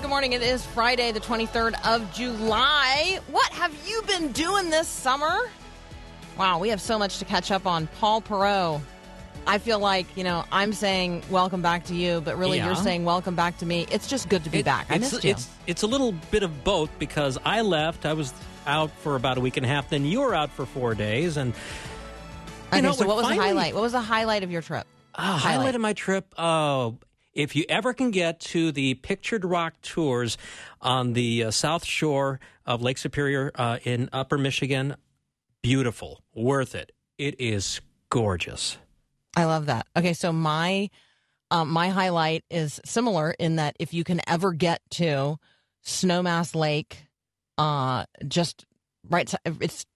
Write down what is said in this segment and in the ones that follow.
Good morning. It is Friday, the 23rd of July. What have you been doing this summer? Wow, we have so much to catch up on. Paul Perot. I feel like, you know, I'm saying welcome back to you, but really Yeah. you're saying welcome back to me. It's just good to be It- back. I it's, missed you. It's, it's a little bit of both because I left. I was out for about a week and a half. Then you were out for four days. And okay, know, so what was the highlight? What was the highlight of your trip? uh, highlight of my trip. Oh, if you ever can get to the Pictured Rock tours on the uh, south shore of Lake Superior uh, in Upper Michigan, beautiful, worth it. It is gorgeous. I love that. Okay, so my um, my highlight is similar in that if you can ever get to Snowmass Lake, uh, just right, it's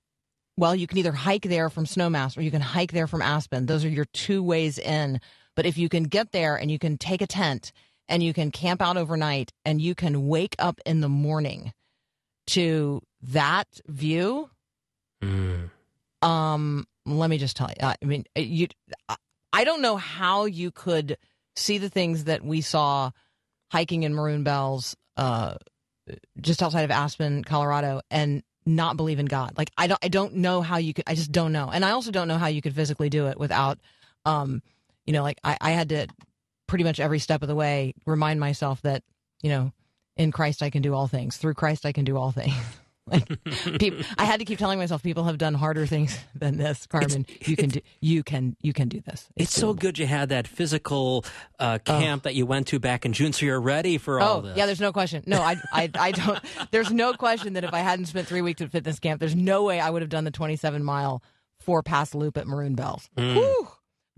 well, you can either hike there from Snowmass or you can hike there from Aspen. Those are your two ways in. But if you can get there and you can take a tent and you can camp out overnight and you can wake up in the morning to that view, Mm. um, let me just tell you. I mean, you. I- I don't know how you could see the things that we saw hiking in Maroon Bells, uh, just outside of Aspen, Colorado, and not believe in God. Like I don't. I don't know how you could. I just don't know, and I also don't know how you could physically do it without, um, you know, like I, I had to pretty much every step of the way remind myself that you know, in Christ I can do all things. Through Christ I can do all things. like people, I had to keep telling myself people have done harder things than this, Carmen. you can do you can you can do this. It's so good you had that physical uh, camp that you went to back in June, so you're ready for all Oh this. yeah, there's no question. No, I, I, I don't. There's no question that if I hadn't spent three weeks at fitness camp, there's no way I would have done the 27 mile four pass loop at Maroon Bells. Mm.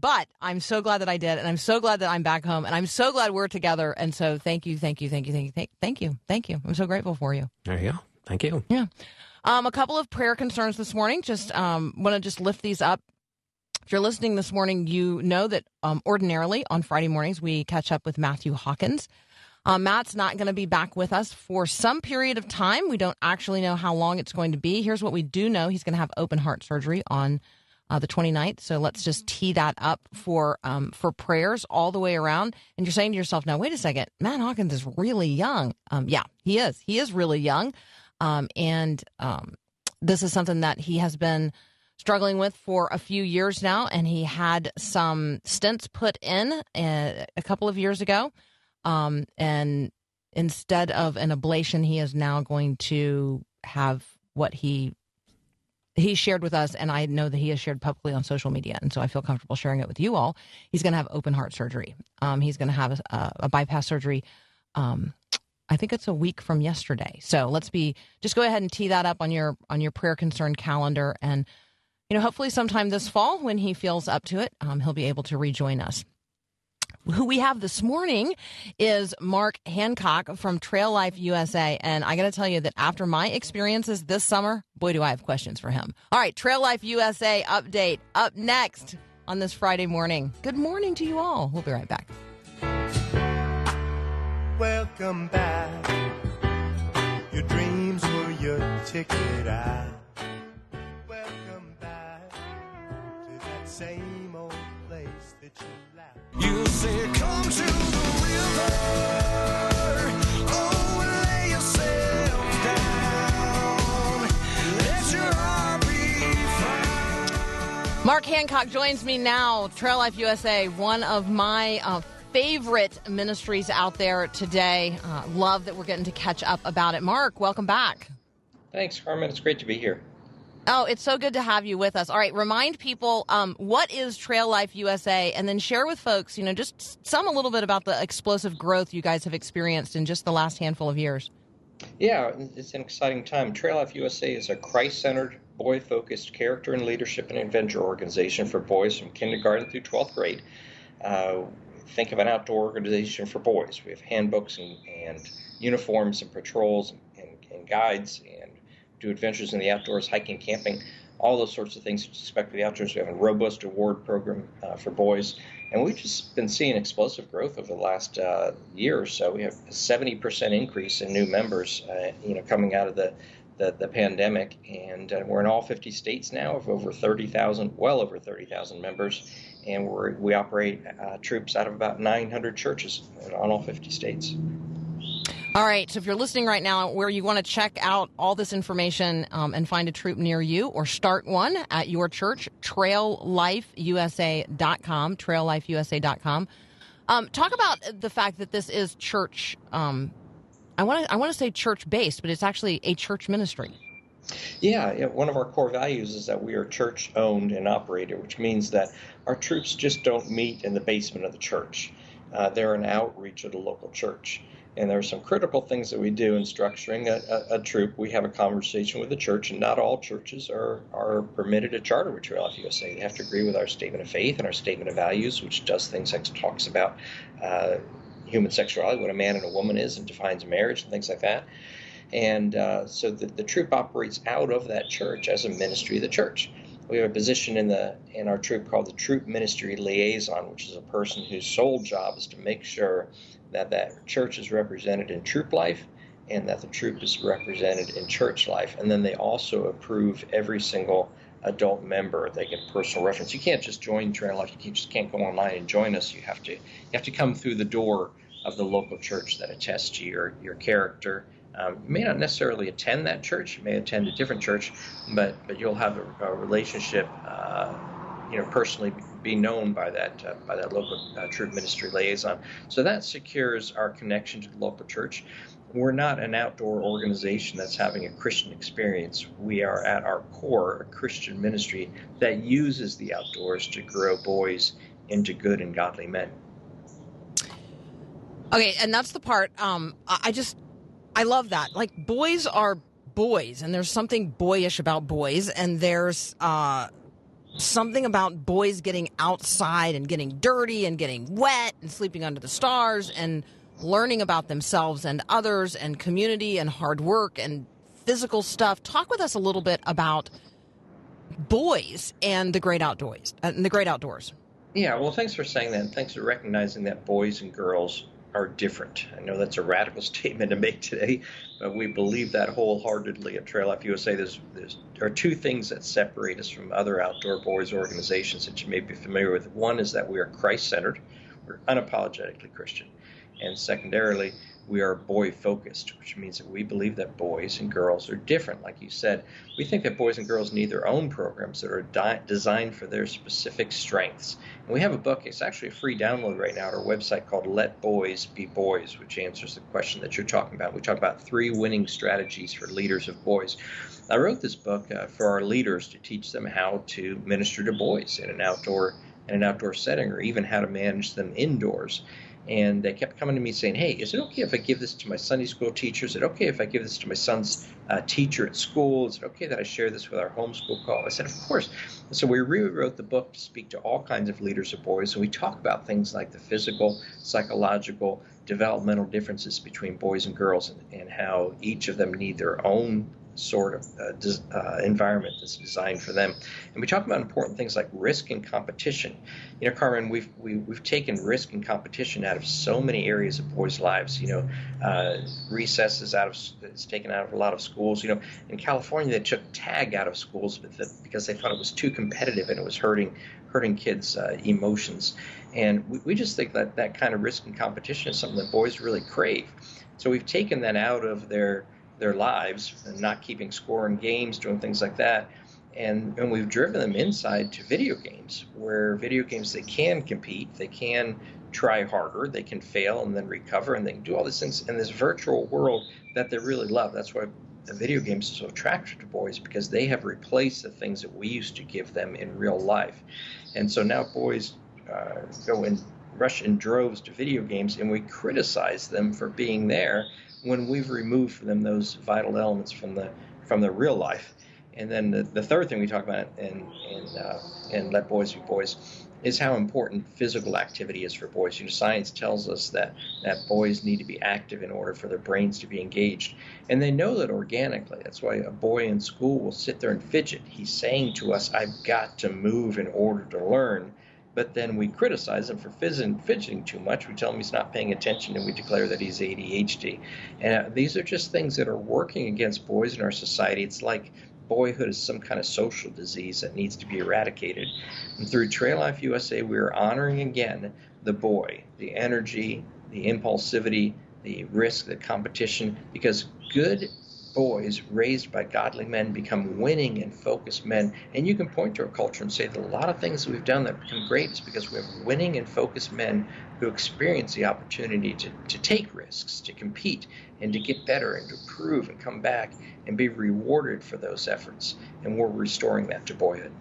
But I'm so glad that I did, and I'm so glad that I'm back home, and I'm so glad we're together. And so, thank you, thank you, thank you, thank you, thank, thank you, thank you. I'm so grateful for you. There you go. Thank you. Yeah. Um, a couple of prayer concerns this morning. Just um, want to just lift these up. If you're listening this morning, you know that um, ordinarily on Friday mornings we catch up with Matthew Hawkins. Uh, Matt's not going to be back with us for some period of time. We don't actually know how long it's going to be. Here's what we do know: he's going to have open heart surgery on uh, the 29th. So let's just tee that up for um, for prayers all the way around. And you're saying to yourself, now wait a second, Matt Hawkins is really young. Um, yeah, he is. He is really young, um, and um, this is something that he has been struggling with for a few years now. And he had some stents put in uh, a couple of years ago, um, and instead of an ablation, he is now going to have what he he shared with us, and I know that he has shared publicly on social media, and so I feel comfortable sharing it with you all. He's going to have open heart surgery. Um, he's going to have a, a bypass surgery. Um, I think it's a week from yesterday. So let's be just go ahead and tee that up on your on your prayer concern calendar, and you know hopefully sometime this fall when he feels up to it, um, he'll be able to rejoin us. Who we have this morning is Mark Hancock from Trail Life USA. And I got to tell you that after my experiences this summer, boy, do I have questions for him. All right, Trail Life USA update up next on this Friday morning. Good morning to you all. We'll be right back. Welcome back. Your dreams were your ticket out. Welcome back to that same you left. You say, Come to the river. Oh, lay yourself down. Let your heart be found. Mark Hancock joins me now. Trail Life USA, one of my uh, favorite ministries out there today. Uh, love that we're getting to catch up about it. Mark, welcome back. Thanks, Carmen. It's great to be here. Oh, it's so good to have you with us. All right, remind people um, what is Trail Life USA, and then share with folks, you know, just some a little bit about the explosive growth you guys have experienced in just the last handful of years. Yeah, it's an exciting time. Trail Life USA is a Christ centered, boy focused character and leadership and adventure organization for boys from kindergarten through 12th grade. Uh, think of an outdoor organization for boys. We have handbooks and, and uniforms and patrols and, and, and guides and do adventures in the outdoors, hiking, camping, all those sorts of things you expect for the outdoors. We have a robust award program uh, for boys. And we've just been seeing explosive growth over the last uh, year or so. We have a 70% increase in new members, uh, you know, coming out of the, the, the pandemic. And uh, we're in all 50 states now of over 30,000, well over 30,000 members. And we're, we operate uh, troops out of about 900 churches on all 50 states. All right. So if you're listening right now, where you want to check out all this information um, and find a troop near you or start one at your church, traillifeusa.com, traillifeusa.com. Um, talk about the fact that this is church. Um, I want to I want to say church based, but it's actually a church ministry. Yeah, one of our core values is that we are church owned and operated, which means that our troops just don't meet in the basement of the church. Uh, they're an outreach of the local church. And there are some critical things that we do in structuring a, a, a, troop. We have a conversation with the church, and not all churches are, are permitted to charter with Trail USA. They have to agree with our statement of faith and our statement of values, which does things like talks about uh, human sexuality, what a man and a woman is, and defines marriage and things like that. And uh, so the, the troop operates out of that church as a ministry of the church. We have a position in the in our troop called the Troop Ministry Liaison, which is a person whose sole job is to make sure that that church is represented in troop life and that the troop is represented in church life. And then they also approve every single adult member. They get personal reference. You can't just join Trail Life. You just can't go online and join us. You have to you have to come through the door of the local church that attests to your your character um, you may not necessarily attend that church. You may attend a different church, but but you'll have a, a relationship, uh, you know, personally be known by that uh, by that local uh, troop ministry liaison. So that secures our connection to the local church. We're not an outdoor organization that's having a Christian experience. We are at our core a Christian ministry that uses the outdoors to grow boys into good and godly men. Okay, and that's the part um, I just I love that. Like boys are boys, and there's something boyish about boys, and there's uh, something about boys getting outside and getting dirty and getting wet and sleeping under the stars and learning about themselves and others and community and hard work and physical stuff. Talk with us a little bit about boys and the great outdoors uh, and the great outdoors. Yeah, well, thanks for saying that. And thanks for recognizing that boys and girls are different. I know that's a radical statement to make today, but we believe that wholeheartedly at Trail Life USA. There's, there's, there are two things that separate us from other outdoor boys organizations that you may be familiar with. One is that we are Christ centered, we're unapologetically Christian. And secondarily, we are boy focused, which means that we believe that boys and girls are different. Like you said, we think that boys and girls need their own programs that are di- designed for their specific strengths. And we have a book, it's actually a free download right now at our website called Let Boys Be Boys, which answers the question that you're talking about. We talk about three winning strategies for leaders of boys. I wrote this book uh, for our leaders to teach them how to minister to boys in an outdoor in an outdoor setting or even how to manage them indoors and they kept coming to me saying, "Hey, is it okay if I give this to my Sunday school teacher? Is it okay if I give this to my son's uh, teacher at school? Is it okay that I share this with our homeschool call?" I said, "Of course." And so we rewrote the book to speak to all kinds of leaders of boys, and we talk about things like the physical, psychological, developmental differences between boys and girls, and, and how each of them need their own sort of uh, uh, environment that's designed for them. And we talk about important things like risk and competition. You know, Carmen, we've we, have we have taken risk and competition out of so many areas of boys' lives. You know, uh, recess is out of it's taken out of a lot of schools. You know, in California they took tag out of schools because they thought it was too competitive and it was hurting hurting kids' uh, emotions. And we, we just think that that kind of risk and competition is something that boys really crave. So we've taken that out of their their lives and not keeping score in games, doing things like that. And, and we've driven them inside to video games, where video games they can compete, they can try harder, they can fail and then recover, and they can do all these things in this virtual world that they really love. That's why the video games are so attractive to boys because they have replaced the things that we used to give them in real life. And so now boys uh, go and rush in droves to video games, and we criticize them for being there when we've removed from them those vital elements from the from the real life. And then the, the third thing we talk about in in, uh, in Let Boys Be Boys is how important physical activity is for boys. You know, science tells us that that boys need to be active in order for their brains to be engaged, and they know that organically. That's why a boy in school will sit there and fidget. He's saying to us, "I've got to move in order to learn." But then we criticize him for fidgeting, too much. We tell him he's not paying attention, and we declare that he's ADHD. And uh, these are just things that are working against boys in our society. It's like boyhood is some kind of social disease that needs to be eradicated. And through Trail Life USA, we are honoring again the boy, the energy, the impulsivity, the risk, the competition, because good boys raised by godly men become winning and focused men. And you can point to our culture and say that a lot of things that we've done that have become great is because we have winning and focused men who experience the opportunity to, to take risks, to compete, and to get better and to improve and come back and be rewarded for those efforts. And we're restoring that to boyhood.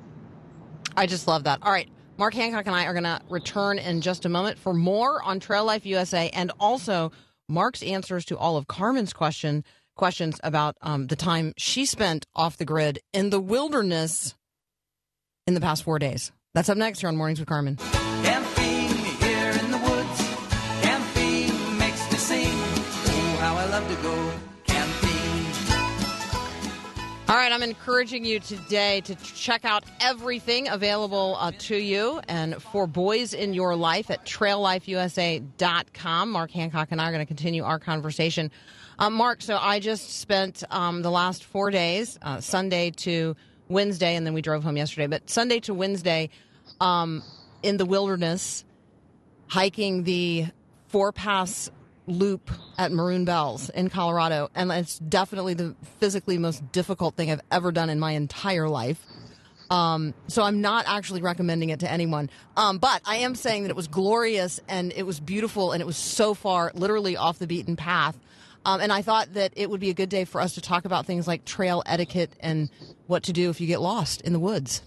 I just love that. All right. Mark Hancock and I are going to return in just a moment for more on Trail Life USA and also Mark's answers to all of Carmen's question questions about um, the time she spent off the grid in the wilderness in the past four days. That's up next here on Mornings with Carmen. Camping here in the woods. Camping makes me sing. Oh, how I love to go camping. All right, I'm encouraging you today to check out everything available uh, to you and for boys in your life at traillifeusa.com. Mark Hancock and I are going to continue our conversation. Um, Mark, so I just spent um, the last four days, uh, Sunday to Wednesday, and then we drove home yesterday, but Sunday to Wednesday um, in the wilderness, hiking the Four Pass loop at Maroon Bells in Colorado, and it's definitely the physically most difficult thing I've ever done in my entire life. Um, so I'm not actually recommending it to anyone. Um, but I am saying that it was glorious and it was beautiful and it was so far, literally off the beaten path. Um, and I thought that it would be a good day for us to talk about things like trail etiquette and what to do if you get lost in the woods.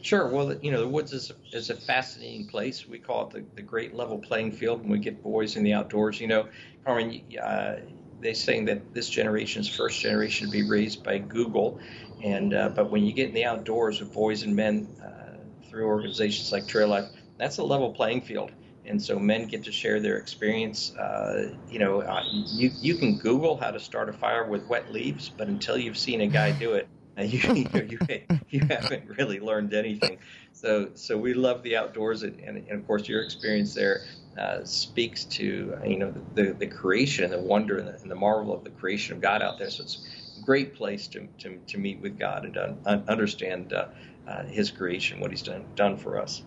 Sure. Well, you know, the woods is, is a fascinating place. We call it the, the great level playing field when we get boys in the outdoors. You know, Carmen, uh, they're saying that this generation's first generation to be raised by Google. And uh, but when you get in the outdoors with boys and men uh, through organizations like Trail Life, that's a level playing field. And so men get to share their experience. Uh, you know, uh, you you can Google how to start a fire with wet leaves, but until you've seen a guy do it, uh, you, you, you haven't really learned anything. So, so we love the outdoors, and, and, and of course, your experience there uh, speaks to you know the, the creation and the wonder and the, and the marvel of the creation of God out there. So it's a great place to, to, to meet with God and to un- understand uh, uh, His creation, what He's done done for us.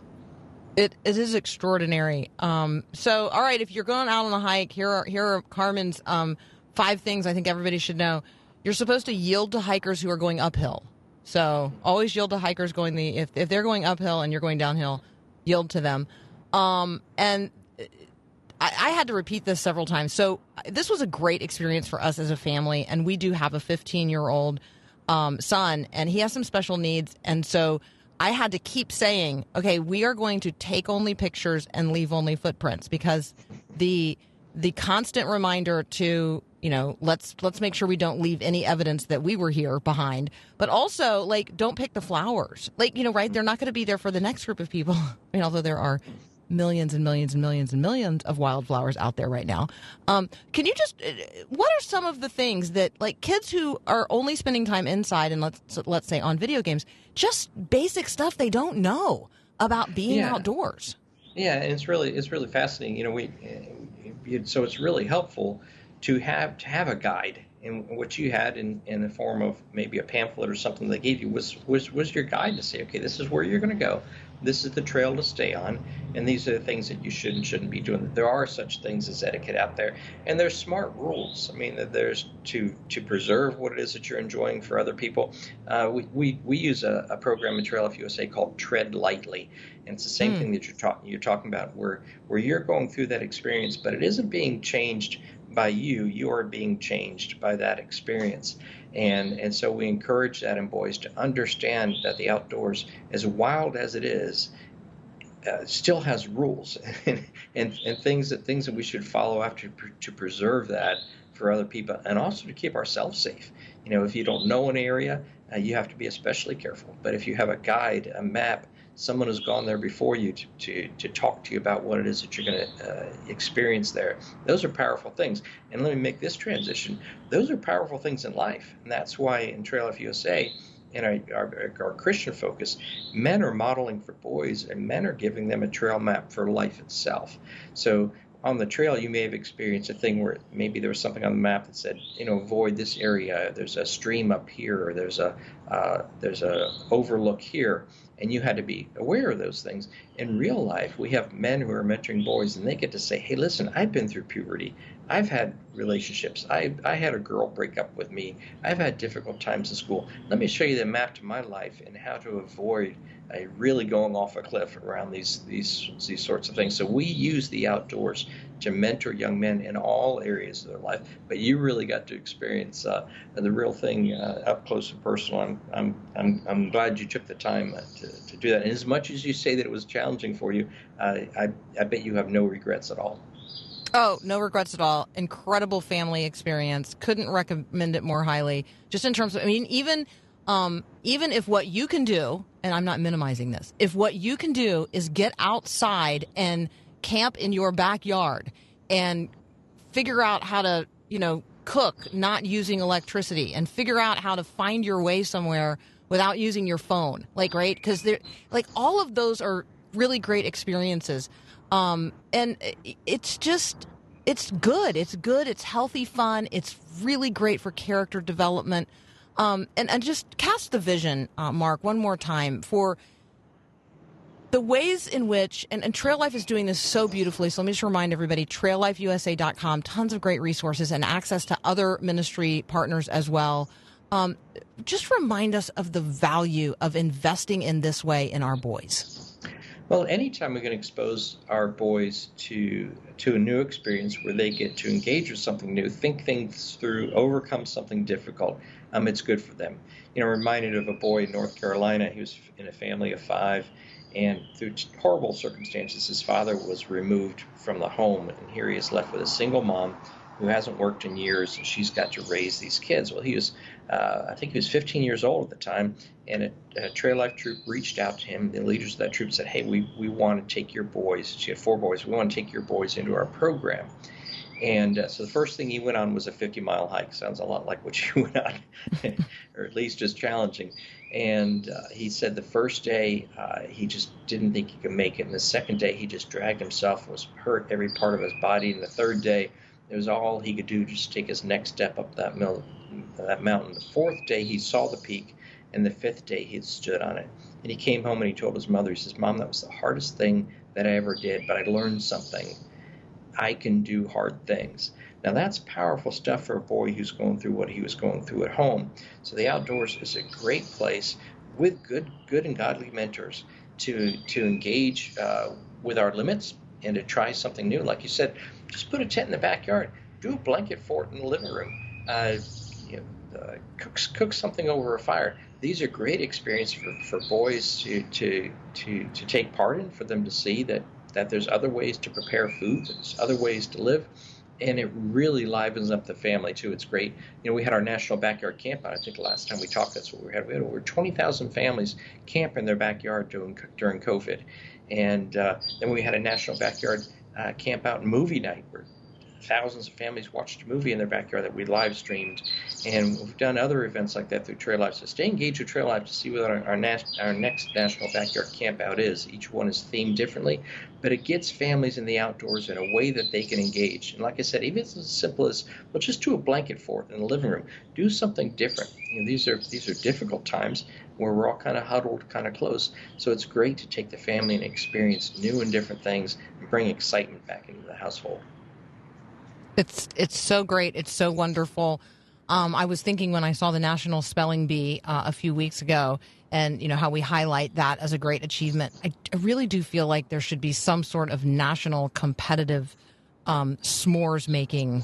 It it is extraordinary. Um, so, all right, if you're going out on a hike, here are here are Carmen's um, five things I think everybody should know. You're supposed to yield to hikers who are going uphill. So always yield to hikers going the if if they're going uphill and you're going downhill, yield to them. Um, and I, I had to repeat this several times. So this was a great experience for us as a family, and we do have a 15 year old um, son, and he has some special needs, and so. I had to keep saying, okay, we are going to take only pictures and leave only footprints because the the constant reminder to you know let's let's make sure we don't leave any evidence that we were here behind. But also like don't pick the flowers. Like you know right? They're not going to be there for the next group of people. I mean although there are millions and millions and millions and millions of wildflowers out there right now um, can you just uh, what are some of the things that like kids who are only spending time inside and let's let's say on video games just basic stuff they don't know about being Yeah. outdoors Yeah, and it's really it's really fascinating. You know, we so it's really helpful to have to have a guide. And what you had in, in the form of maybe a pamphlet or something they gave you was was was your guide to say, okay, this is where you're going to go. This is the trail to stay on, and these are the things that you should and shouldn't be doing. There are such things as etiquette out there, and there's smart rules. I mean, there's to to preserve what it is that you're enjoying for other people. Uh, we, we we use a, a program in Trail Life USA called Tread Lightly, and it's the same thing that you're talking you're talking about, where where you're going through that experience, but it isn't being changed by you. You are being changed by that experience, and and so we encourage that in boys to understand that the outdoors, as wild as it is, uh, still has rules and, and and things that things that we should follow after to, preserve that for other people and also to keep ourselves safe. You know, if you don't know an area, uh, you have to be especially careful. But if you have a guide, a map, someone who's gone there before you to, to, to talk to you about what it is that you're going to uh, experience there, those are powerful things. And let me make this transition. Those are powerful things in life. And that's why in Trail Life USA, in our, our, our Christian focus, men are modeling for boys and men are giving them a trail map for life itself. So on the trail, you may have experienced a thing where maybe there was something on the map that said, you know, avoid this area. There's a stream up here, or there's a uh, there's a overlook here, and you had to be aware of those things. In real life, we have men who are mentoring boys, and they get to say, hey, listen, I've been through puberty. I've had relationships. I I had a girl break up with me. I've had difficult times in school. Let me show you the map to my life and how to avoid uh, really going off a cliff around these these these sorts of things. So we use the outdoors to mentor young men in all areas of their life. But you really got to experience uh, the real thing uh, up close and personal. I'm I'm I'm, I'm glad you took the time uh, to, to do that. And as much as you say that it was challenging for you, I I bet you have no regrets at all. Oh, no regrets at all. Incredible family experience. Couldn't recommend it more highly. Just in terms of, I mean, even um, even if what you can do, and I'm not minimizing this, if what you can do is get outside and camp in your backyard and figure out how to, you know, cook not using electricity and figure out how to find your way somewhere without using your phone. Like, right? Because they're like all of those are really great experiences. Um, and it's just, it's good. It's good. It's healthy fun. It's really great for character development. Um, and, and just cast the vision, uh, Mark, one more time for the ways in which, and, and Trail Life is doing this so beautifully. So let me just remind everybody traillifeusa.com, tons of great resources and access to other ministry partners as well. Um, just remind us of the value of investing in this way in our boys. Well, anytime we can expose our boys to to a new experience where they get to engage with something new, think things through, overcome something difficult, um, it's good for them. You know, I'm reminded of a boy in North Carolina. He was in a family of five, and through horrible circumstances, his father was removed from the home, and here he is left with a single mom who hasn't worked in years, and she's got to raise these kids. Well, he was, uh, I think he was 15 years old at the time, and a, a Trail Life troop reached out to him. The leaders of that troop said, "Hey, we we want to take your boys. She had four boys. We want to take your boys into our program." And uh, so the first thing he went on was a 50 mile hike. Sounds a lot like what you went on, or at least as challenging. And uh, he said the first day uh, he just didn't think he could make it. And the second day he just dragged himself, was hurt every part of his body. And the third day it was all he could do just take his next step up that, mil- that mountain. The fourth day he saw the peak, and the fifth day he had stood on it. And he came home and he told his mother, he says, Mom, that was the hardest thing that I ever did, but I learned something. I can do hard things. Now that's powerful stuff for a boy who's going through what he was going through at home. So the outdoors is a great place with good, good and godly mentors to to engage uh, with our limits and to try something new. Like you said, just put a tent in the backyard, do a blanket fort in the living room, uh, you know, uh, cook cook something over a fire. These are great experiences for, for boys to, to to to take part in, for them to see that that there's other ways to prepare food, there's other ways to live, and it really livens up the family too. It's great. You know, we had our national backyard camp out. I think the last time we talked, that's what we had. We had over 20,000 families camp in their backyard during during COVID, and uh, then we had a national backyard uh, camp out movie night where thousands of families watched a movie in their backyard that we live streamed, and we've done other events like that through Trail Life. So stay engaged with Trail Life to see what our our, nas- our next national backyard Campout is. Each one is themed differently, but it gets families in the outdoors in a way that they can engage. And like I said, even as simple as well, just do a blanket fort in the living room. Do something different. You know, these are these are difficult times where we're all kind of huddled, kind of close. So it's great to take the family and experience new and different things and bring excitement back into the household. It's it's so great. It's so wonderful. Um, I was thinking when I saw the National Spelling Bee uh, a few weeks ago, and you know how we highlight that as a great achievement. I, I really do feel like there should be some sort of national competitive um, s'mores making,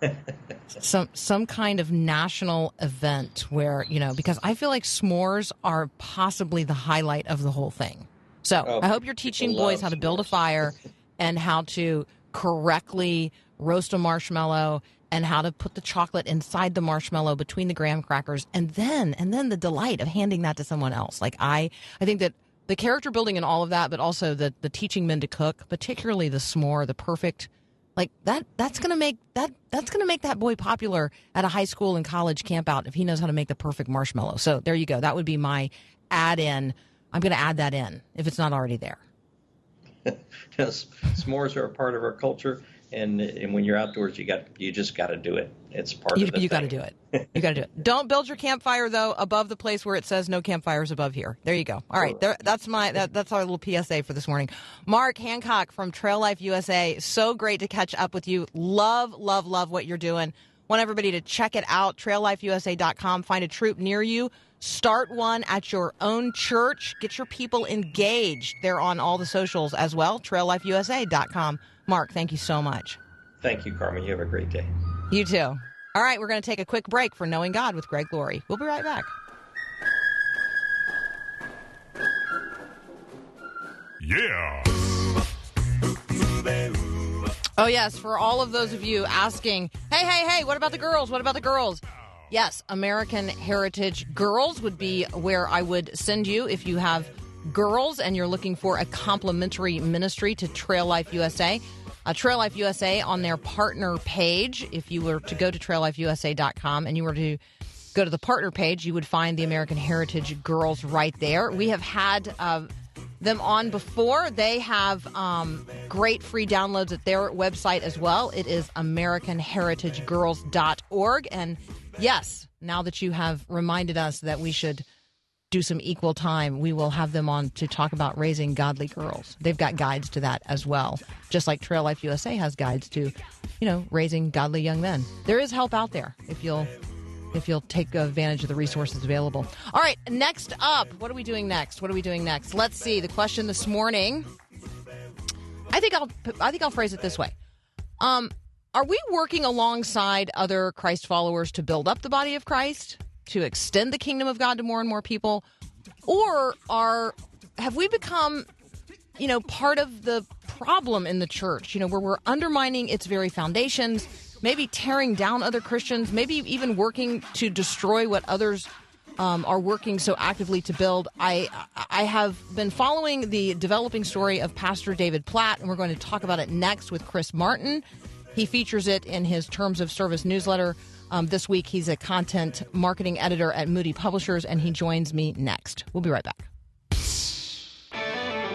some some kind of national event where you know because I feel like s'mores are possibly the highlight of the whole thing. So Oh, I hope you're teaching boys how to build a fire and how to correctly roast a marshmallow and how to put the chocolate inside the marshmallow between the graham crackers and then and then the delight of handing that to someone else. Like I I think that the character building and all of that, but also the the teaching men to cook, particularly the s'more, the perfect like that that's gonna make that that's gonna make that boy popular at a high school and college camp out if he knows how to make the perfect marshmallow. So there you go. That would be my add in. I'm gonna add that in if it's not already there. Yes, s'mores are a part of our culture, and and when you're outdoors, you got you just got to do it. It's part You, of the you got to do it. You got to do it. Don't build your campfire though above the place where it says no campfires above here. There you go. All right, there, that's my that, that's our little PSA for this morning. Mark Hancock from Trail Life USA. So great to catch up with you. Love, love, love what you're doing. Want everybody to check it out. TrailLifeUSA.com. Find a troop near you. Start one at your own church. Get your people engaged. They're on all the socials as well. TrailLifeUSA.com. Mark, thank you so much. Thank you, Carmen. You have a great day. You too. All right, we're going to take a quick break for Knowing God with Greg Laurie. We'll be right back. Yeah. Oh, yes, for all of those of you asking, hey, hey, hey, what about the girls? What about the girls? Yes, American Heritage Girls would be where I would send you if you have girls and you're looking for a complimentary ministry to Trail Life USA. Uh, Trail Life USA on their partner page, if you were to go to traillifeusa.com and you were to go to the partner page, you would find the American Heritage Girls right there. We have had uh, them on before. They have um, great free downloads at their website as well. It is AmericanHeritageGirls.org. And yes, now that you have reminded us that we should do some equal time, we will have them on to talk about raising godly girls. They've got guides to that as well, just like Trail Life USA has guides to, you know, raising godly young men. There is help out there if you'll if you'll take advantage of the resources available. All right, next up, what are we doing next? What are we doing next? Let's see. The question this morning. I think I'll I think I'll phrase it this way. Um, are we working alongside other Christ followers to build up the body of Christ, to extend the kingdom of God to more and more people, or are have we become you know, part of the problem in the church, you know, where we're undermining its very foundations, maybe tearing down other Christians, maybe even working to destroy what others um, are working so actively to build. I I have been following the developing story of Pastor David Platt, and we're going to talk about it next with Chris Martin. He features it in his Terms of Service newsletter. Um, this week, he's a content marketing editor at Moody Publishers, and he joins me next. We'll be right back.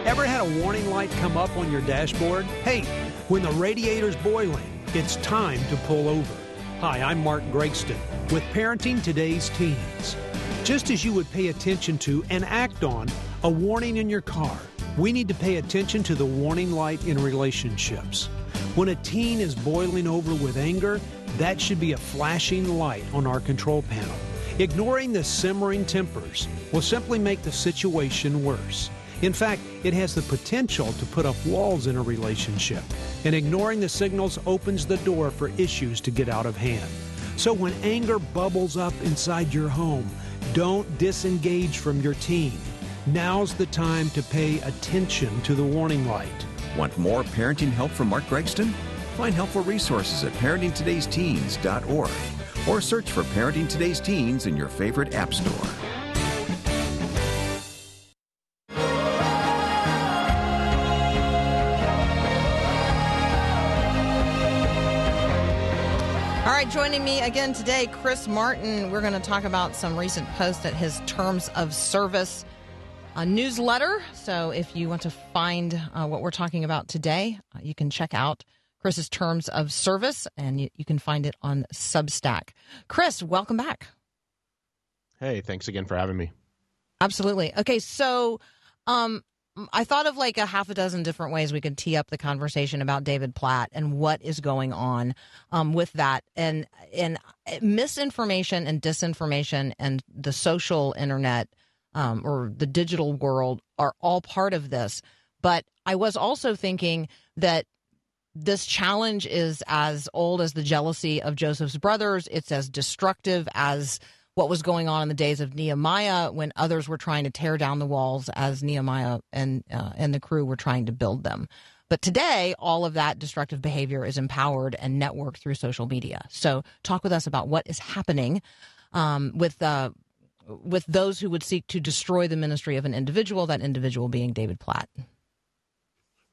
Ever had a warning light come up on your dashboard? Hey, when the radiator's boiling, it's time to pull over. Hi, I'm Mark Gregston with Parenting Today's Teens. Just as you would pay attention to and act on a warning in your car, we need to pay attention to the warning light in relationships. When a teen is boiling over with anger, that should be a flashing light on our control panel. Ignoring the simmering tempers will simply make the situation worse. In fact, it has the potential to put up walls in a relationship, and ignoring the signals opens the door for issues to get out of hand. So when anger bubbles up inside your home, don't disengage from your teen. Now's the time to pay attention to the warning light. Want more parenting help from Mark Gregston? Find helpful resources at parentingtodaysteens.org or search for Parenting Today's Teens in your favorite app store. All right, joining me again today, Chris Martin. We're going to talk about some recent posts at his Terms of Service uh, newsletter. So if you want to find uh, what we're talking about today, uh, you can check out Chris's Terms of Service, and you, you can find it on Substack. Chris, welcome back. Hey, thanks again for having me. Absolutely. Okay, so um, I thought of like a half a dozen different ways we could tee up the conversation about David Platt and what is going on um, with that, and and misinformation and disinformation and the social internet um, or the digital world are all part of this. But I was also thinking that this challenge is as old as the jealousy of Joseph's brothers. It's as destructive as what was going on in the days of Nehemiah when others were trying to tear down the walls as Nehemiah and uh, and the crew were trying to build them. But today, all of that destructive behavior is empowered and networked through social media. So, talk with us about what is happening um, with uh, with those who would seek to destroy the ministry of an individual. That individual being David Platt.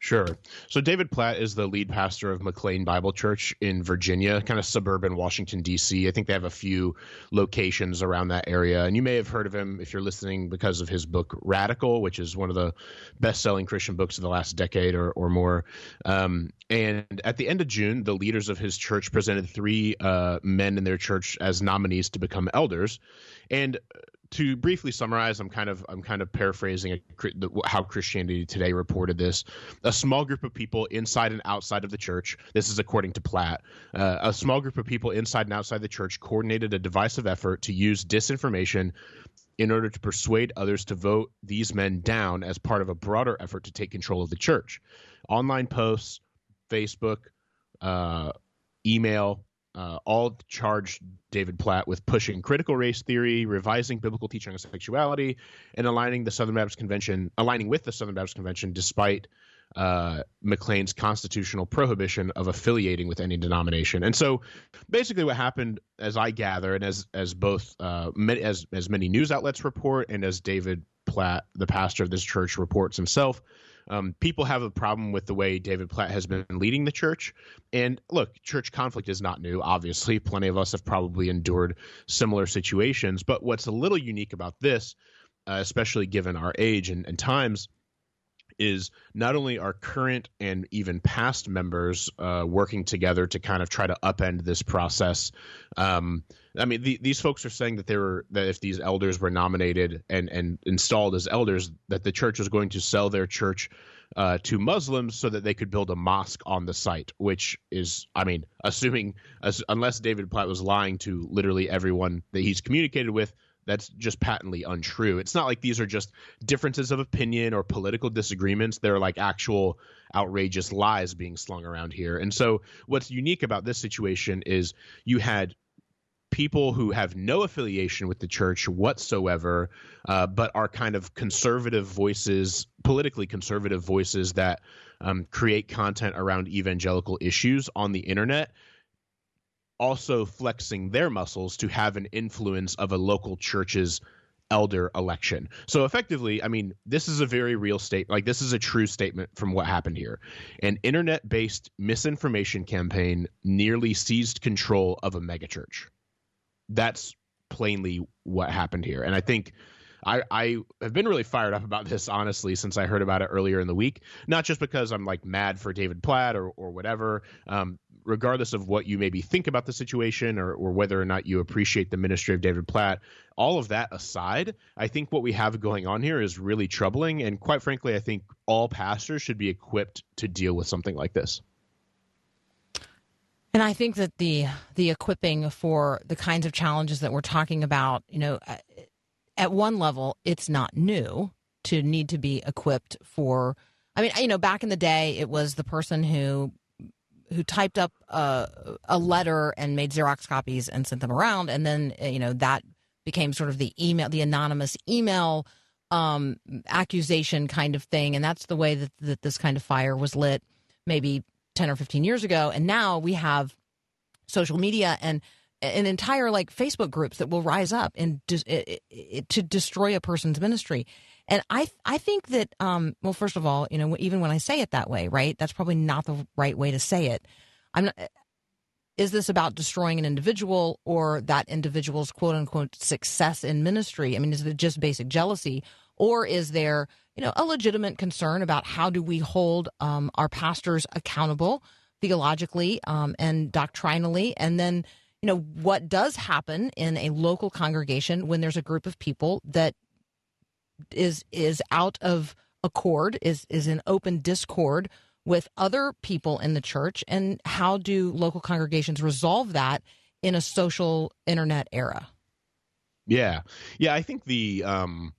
Sure. So David Platt is the lead pastor of McLean Bible Church in Virginia, kind of suburban Washington D.C. I think they have a few locations around that area, and you may have heard of him if you're listening because of his book Radical, which is one of the best-selling Christian books of the last decade or, or more. Um, and at the end of June, the leaders of his church presented three uh, men in their church as nominees to become elders, and to briefly summarize, I'm kind of I'm kind of paraphrasing a, how Christianity Today reported this. A small group of people inside and outside of the church. This is according to Platt. Uh, a small group of people inside and outside the church coordinated a divisive effort to use disinformation in order to persuade others to vote these men down as part of a broader effort to take control of the church. Online posts, Facebook, uh, email, uh, all charged David Platt with pushing critical race theory, revising biblical teaching on sexuality, and aligning the Southern Baptist Convention, aligning with the Southern Baptist Convention, despite uh, McLean's constitutional prohibition of affiliating with any denomination. And so, basically, what happened, as I gather, and as as both uh, many, as as many news outlets report, and as David Platt, the pastor of this church, reports himself, um, people have a problem with the way David Platt has been leading the church. And look, church conflict is not new. Obviously, plenty of us have probably endured similar situations. But what's a little unique about this, uh, especially given our age and, and times, is not only our current and even past members uh, working together to kind of try to upend this process. Um, I mean, the, these folks are saying that they were that if these elders were nominated and and installed as elders, that the church was going to sell their church uh, to Muslims so that they could build a mosque on the site, which is, I mean, assuming as, unless David Platt was lying to literally everyone that he's communicated with, that's just patently untrue. It's not like these are just differences of opinion or political disagreements. They're like actual outrageous lies being slung around here. And so, what's unique about this situation is you had people who have no affiliation with the church whatsoever, uh, but are kind of conservative voices, politically conservative voices that um, create content around evangelical issues on the internet also flexing their muscles to have an influence of a local church's elder election. So effectively, I mean, this is a very real state. Like this is a true statement from what happened here. An internet-based misinformation campaign nearly seized control of a megachurch. That's plainly what happened here. And I think I, I have been really fired up about this honestly since I heard about it earlier in the week. Not just because I'm like mad for David Platt or or whatever. Um, regardless of what you maybe think about the situation or, or whether or not you appreciate the ministry of David Platt, all of that aside, I think what we have going on here is really troubling. And quite frankly, I think all pastors should be equipped to deal with something like this. And I think that the the equipping for the kinds of challenges that we're talking about, you know, at- at one level, it's not new to need to be equipped for. I mean, you know, back in the day, it was the person who who typed up a, a letter and made Xerox copies and sent them around, and then uh, you know that became sort of the email, the anonymous email um, accusation kind of thing, and that's the way that, that this kind of fire was lit, maybe ten or fifteen years ago, and now we have social media and an entire like Facebook groups that will rise up and it, it, to destroy a person's ministry. And I I think that um well first of all, you know, even when I say it that way, right? That's probably not the right way to say it. I'm not is this about destroying an individual or that individual's quote unquote success in ministry? I mean, is it just basic jealousy or is there, you know, a legitimate concern about how do we hold um, our pastors accountable theologically um, and doctrinally and then you know what does happen in a local congregation when there's a group of people that is is out of accord is is in open discord with other people in the church and how do local congregations resolve that in a social internet era Yeah. Yeah, I think the um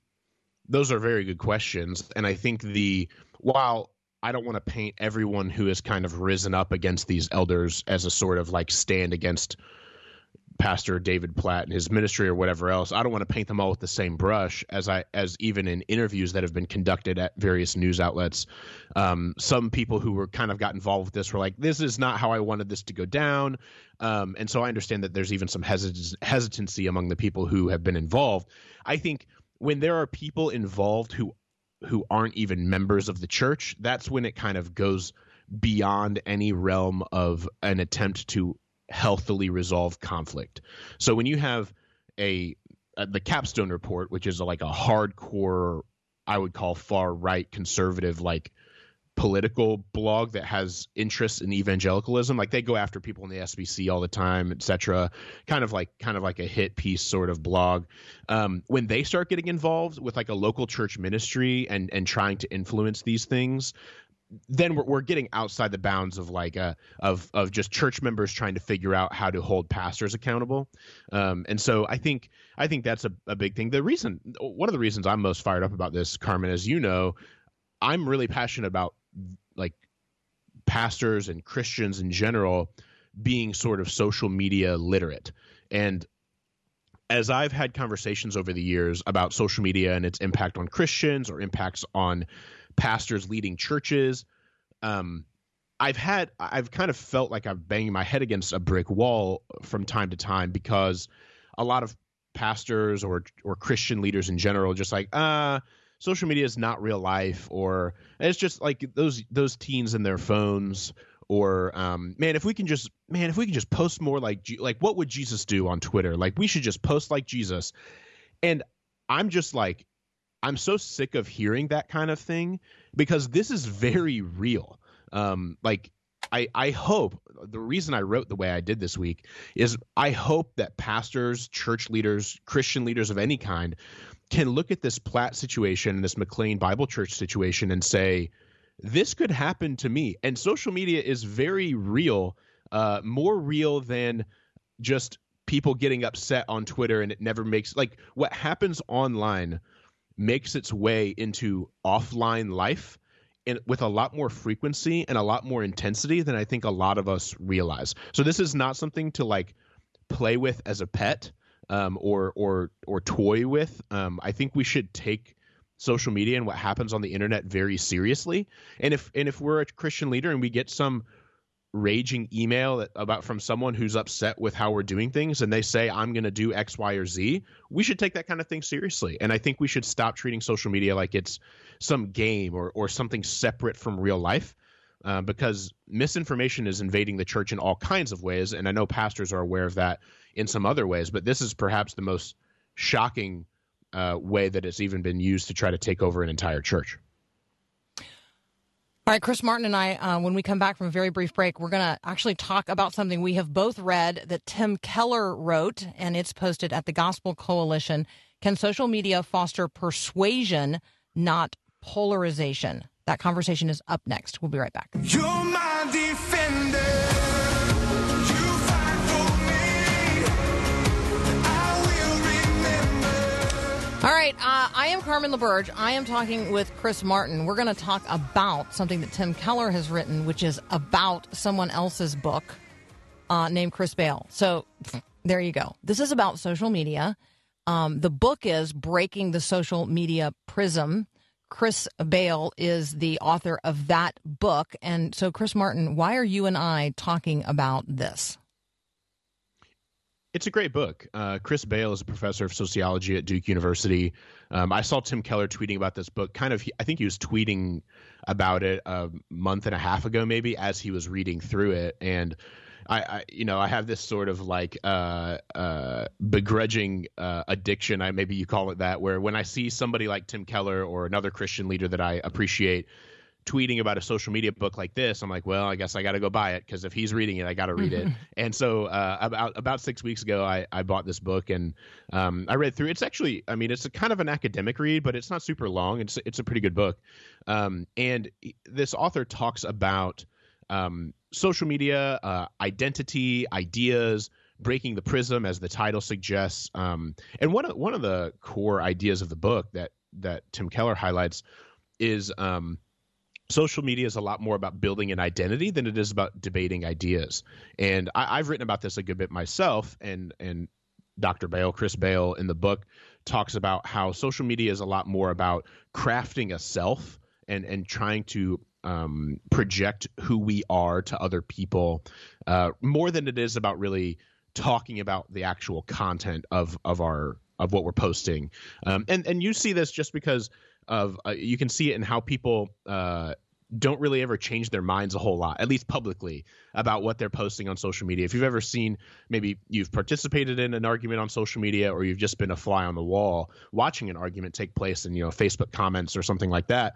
those are very good questions and I think the while I don't want to paint everyone who has kind of risen up against these elders as a sort of like stand against Pastor David Platt and his ministry or whatever else. I don't want to paint them all with the same brush as I as even in interviews that have been conducted at various news outlets. Um, some people who were kind of got involved with this were like, "This is not how I wanted this to go down," um, and so I understand that there's even some hesit- hesitancy among the people who have been involved. I think when there are people involved who who aren't even members of the church, that's when it kind of goes beyond any realm of an attempt to healthily resolve conflict. So when you have a, uh the capstone report, which is like a hardcore, I would call far right conservative like political blog that has interests in evangelicalism like they go after people in the SBC all the time etc kind of like kind of like a hit piece sort of blog um, when they start getting involved with like a local church ministry and and trying to influence these things then we're, we're getting outside the bounds of like uh of of just church members trying to figure out how to hold pastors accountable. Um and so i think i think that's a, a big thing. The reason one of the reasons i'm most fired up about this carmen as you know i'm really passionate about like pastors and christians in general being sort of social media literate. And as I've had conversations over the years about social media and its impact on Christians or impacts on pastors leading churches, um, I've had I've kind of felt like I'm banging my head against a brick wall from time to time because a lot of pastors or or Christian leaders in general just like uh social media is not real life or it's just like those those teens and their phones or um, man if we can just man if we can just post more like like what would jesus do on twitter? Like we should just post like jesus. And i'm just like i'm so sick of hearing that kind of thing because this is very real um, like I, I hope the reason I wrote the way I did this week is I hope that pastors, church leaders, Christian leaders of any kind can look at this Platt situation, this McLean Bible Church situation, and say, this could happen to me. And social media is very real, uh, more real than just people getting upset on Twitter and it never makes like what happens online makes its way into offline life and with a lot more frequency and a lot more intensity than I think a lot of us realize. So this is not something to like play with as a pet um, or or or toy with. Um, I think we should take social media and what happens on the internet very seriously. And if and if we're a Christian leader and we get some raging email about from someone who's upset with how we're doing things and they say I'm going to do X, Y, or Z, we should take that kind of thing seriously. And I think we should stop treating social media like it's some game or or something separate from real life. Uh, because misinformation is invading the church in all kinds of ways, and I know pastors are aware of that in some other ways. But this is perhaps the most shocking uh, way that it's even been used to try to take over an entire church. All right, Chris Martin and I, uh, when we come back from a very brief break, we're going to actually talk about something we have both read that Tim Keller wrote, and it's posted at the Gospel Coalition. Can social media foster persuasion, not polarization? That conversation is up next. We'll be right back. All right, uh, I am Carmen LaBerge. I am talking with Chris Martin. We're going to talk about something that Tim Keller has written, which is about someone else's book uh, named Chris Bail. So there you go. This is about social media. Um, the book is Breaking the Social Media Prism. Chris Bail is the author of that book. And so, Chris Martin, why are you and I talking about this? It's a great book. Uh, Chris Bail is a professor of sociology at Duke University. Um, I saw Tim Keller tweeting about this book. Kind of, I think he was tweeting about it a month and a half ago, maybe, as he was reading through it. And I, I you know, I have this sort of like uh, uh, begrudging uh, addiction. I maybe you call it that, where when I see somebody like Tim Keller or another Christian leader that I appreciate tweeting about a social media book like this, I'm like, well, I guess I got to go buy it because if he's reading it, I got to read it. And so uh, about about six weeks ago, I, I bought this book and um, I read through. It's actually, I mean, it's a kind of an academic read, but it's not super long. It's it's a pretty good book. Um, and this author talks about um, social media, uh, identity, ideas. Breaking the prism, as the title suggests, um, and one of one of the core ideas of the book that that Tim Keller highlights is um, social media is a lot more about building an identity than it is about debating ideas. And I, I've written about this a good bit myself, and and Dr. Bail, Chris Bail, in the book talks about how social media is a lot more about crafting a self and and trying to um, project who we are to other people uh, more than it is about really talking about the actual content of of our of what we're posting. Um, and and you see this just because of uh, you can see it in how people uh, don't really ever change their minds a whole lot, at least publicly, about what they're posting on social media. If you've ever seen, maybe you've participated in an argument on social media, or you've just been a fly on the wall watching an argument take place in you know Facebook comments or something like that.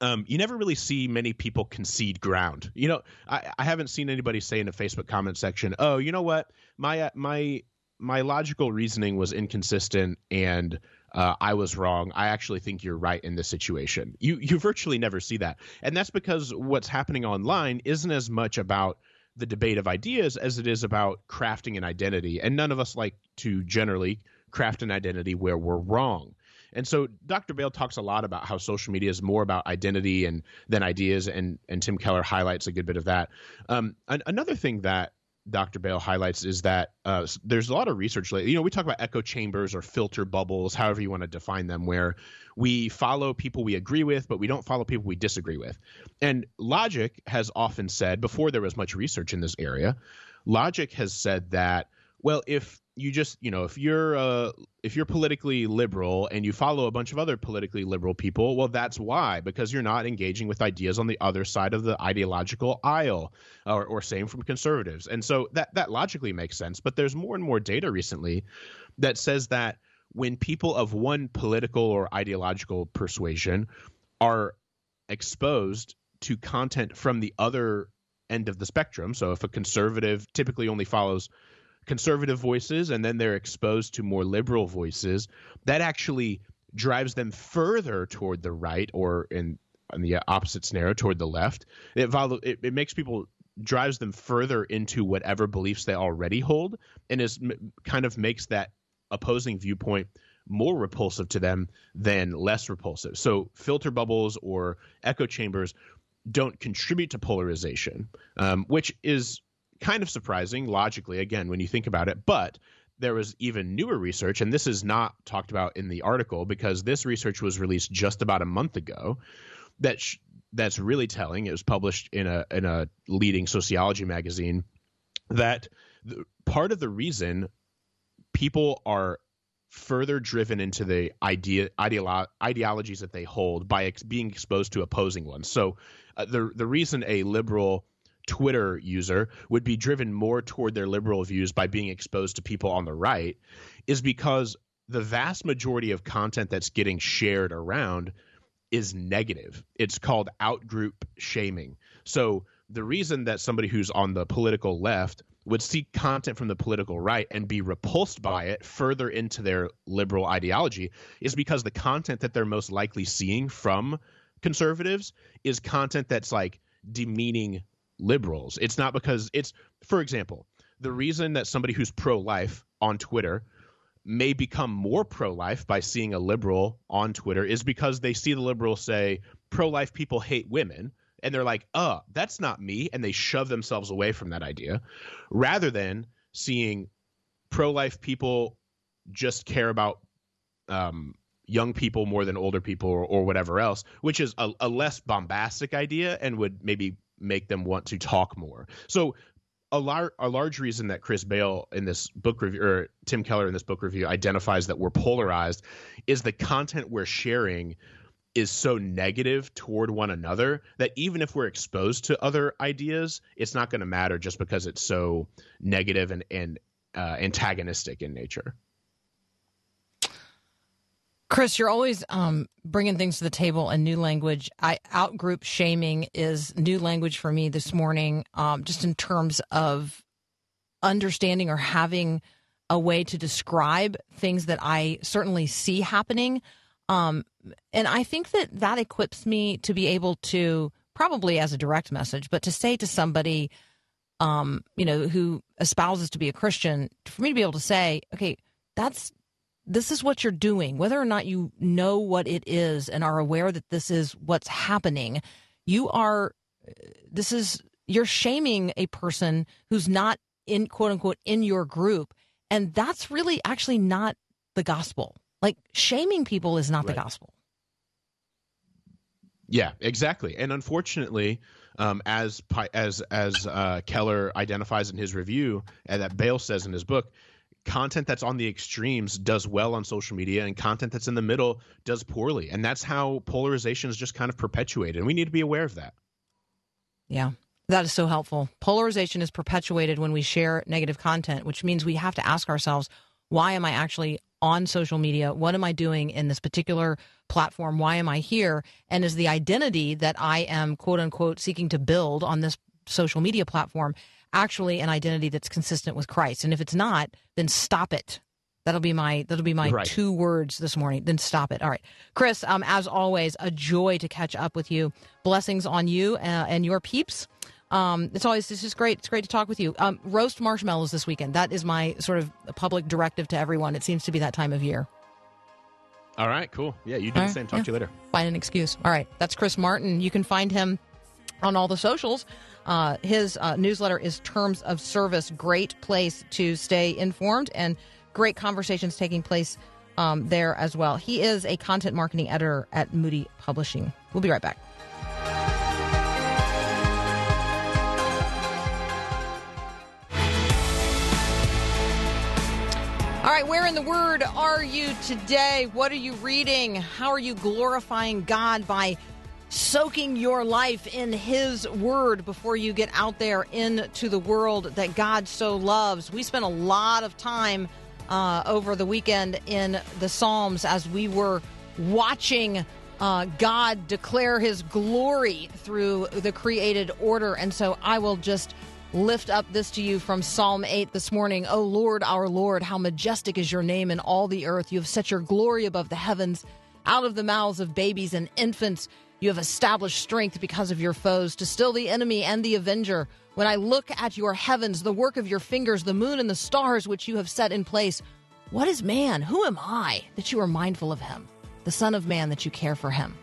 Um, you never really see many people concede ground. You know, I, I haven't seen anybody say in a Facebook comment section, "Oh, you know what, my uh, my my logical reasoning was inconsistent and uh, I was wrong. I actually think you're right in this situation. You you virtually never see that, and that's because what's happening online isn't as much about the debate of ideas as it is about crafting an identity. And none of us like to generally craft an identity where we're wrong. And so Dr. Bail talks a lot about how social media is more about identity and than ideas, and and Tim Keller highlights a good bit of that. Um, an, another thing that Dr. Bail highlights is that uh, there's a lot of research. Lately. You know, we talk about echo chambers or filter bubbles, however you want to define them, where we follow people we agree with, but we don't follow people we disagree with. And logic has often said, before there was much research in this area, logic has said that, well, if you just you know if you're uh if you're politically liberal and you follow a bunch of other politically liberal people well that's why because you're not engaging with ideas on the other side of the ideological aisle or, or same from conservatives. And so that that logically makes sense but there's more and more data recently that says that when people of one political or ideological persuasion are exposed to content from the other end of the spectrum so if a conservative typically only follows conservative voices and then they're exposed to more liberal voices, that actually drives them further toward the right or in, the opposite scenario toward the left. It, it, it makes people drives them further into whatever beliefs they already hold and is kind of makes that opposing viewpoint more repulsive to them than less repulsive. So filter bubbles or echo chambers don't contribute to polarization, um, which is kind of surprising logically, again, when you think about it. But there was even newer research, and this is not talked about in the article because this research was released just about a month ago. That sh- that's really telling. It was published in a in a leading sociology magazine. That the, part of the reason people are further driven into the idea ideolo- ideologies that they hold by ex- being exposed to opposing ones. So uh, the the reason a liberal Twitter user would be driven more toward their liberal views by being exposed to people on the right is because the vast majority of content that's getting shared around is negative. It's called outgroup shaming. So the reason that somebody who's on the political left would see content from the political right and be repulsed by it further into their liberal ideology is because the content that they're most likely seeing from conservatives is content that's like demeaning liberals. It's not because it's, for example, the reason that somebody who's pro life on Twitter may become more pro life by seeing a liberal on Twitter is because they see the liberal say pro life people hate women. And they're like, uh, that's not me. And they shove themselves away from that idea rather than seeing pro life people just care about um, young people more than older people or, or whatever else, which is a, a less bombastic idea and would maybe make them want to talk more. So a, lar- a large reason that Chris Bail in this book review or Tim Keller in this book review identifies that we're polarized is the content we're sharing is so negative toward one another that even if we're exposed to other ideas, it's not going to matter just because it's so negative and, and uh, antagonistic in nature. Chris, you're always um, bringing things to the table in new language. I outgroup shaming is new language for me this morning, um, just in terms of understanding or having a way to describe things that I certainly see happening. Um, and I think that that equips me to be able to probably as a direct message, but to say to somebody, um, you know, who espouses to be a Christian, for me to be able to say, okay, that's this is what you're doing, whether or not you know what it is and are aware that this is what's happening, you are, this is, you're shaming a person who's not in quote unquote in your group. And that's really actually not the gospel. Like shaming people is not the gospel. Yeah, exactly. And unfortunately, um, as as as uh, Keller identifies in his review, and that Bail says in his book, content that's on the extremes does well on social media, and content that's in the middle does poorly. And that's how polarization is just kind of perpetuated. And we need to be aware of that. Yeah. That is so helpful. Polarization is perpetuated when we share negative content, which means we have to ask ourselves, why am I actually on social media? What am I doing in this particular platform? Why am I here? And is the identity that I am, quote unquote, seeking to build on this social media platform actually an identity that's consistent with Christ? And if it's not, then stop it. That'll be my that'll be my Right. two words this morning. Then stop it. All right, Chris. Um, as always, a joy to catch up with you. Blessings on you uh, and your peeps. Um, it's always this is great. It's great to talk with you. Um, roast marshmallows this weekend. That is my sort of public directive to everyone. It seems to be that time of year. All right, cool. Yeah, you do All the same. Talk yeah. to you later. Find an excuse. All right, that's Chris Martin. You can find him on all the socials. Uh, his uh, newsletter is Terms of Service. Great place to stay informed and great conversations taking place um, there as well. He is a content marketing editor at Moody Publishing. We'll be right back. All right, where in the Word are you today? What are you reading? How are you glorifying God by soaking your life in His Word before you get out there into the world that God so loves? We spent a lot of time uh, over the weekend in the Psalms as we were watching uh, God declare His glory through the created order. And so I will just lift up this to you from Psalm 8 this morning. O Lord, our Lord, how majestic is your name in all the earth. You have set your glory above the heavens. Out of the mouths of babies and infants, you have established strength because of your foes to still the enemy and the avenger. When I look at your heavens, the work of your fingers, the moon and the stars which you have set in place, what is man? Who am I that you are mindful of him? The Son of Man that you care for him.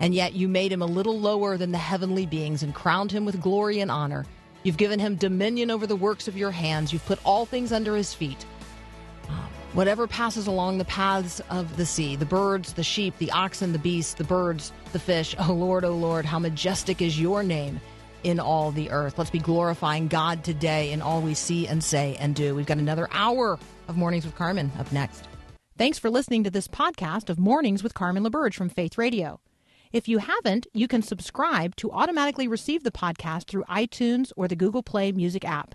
And yet you made him a little lower than the heavenly beings and crowned him with glory and honor. You've given him dominion over the works of your hands. You've put all things under his feet. Um, Whatever passes along the paths of the sea, the birds, the sheep, the oxen, the beasts, the birds, the fish. O Lord, O Lord, how majestic is your name in all the earth. Let's be glorifying God today in all we see and say and do. We've got another hour of Mornings with Carmen up next. Thanks for listening to this podcast of Mornings with Carmen LaBerge from Faith Radio. If you haven't, you can subscribe to automatically receive the podcast through iTunes or the Google Play Music app.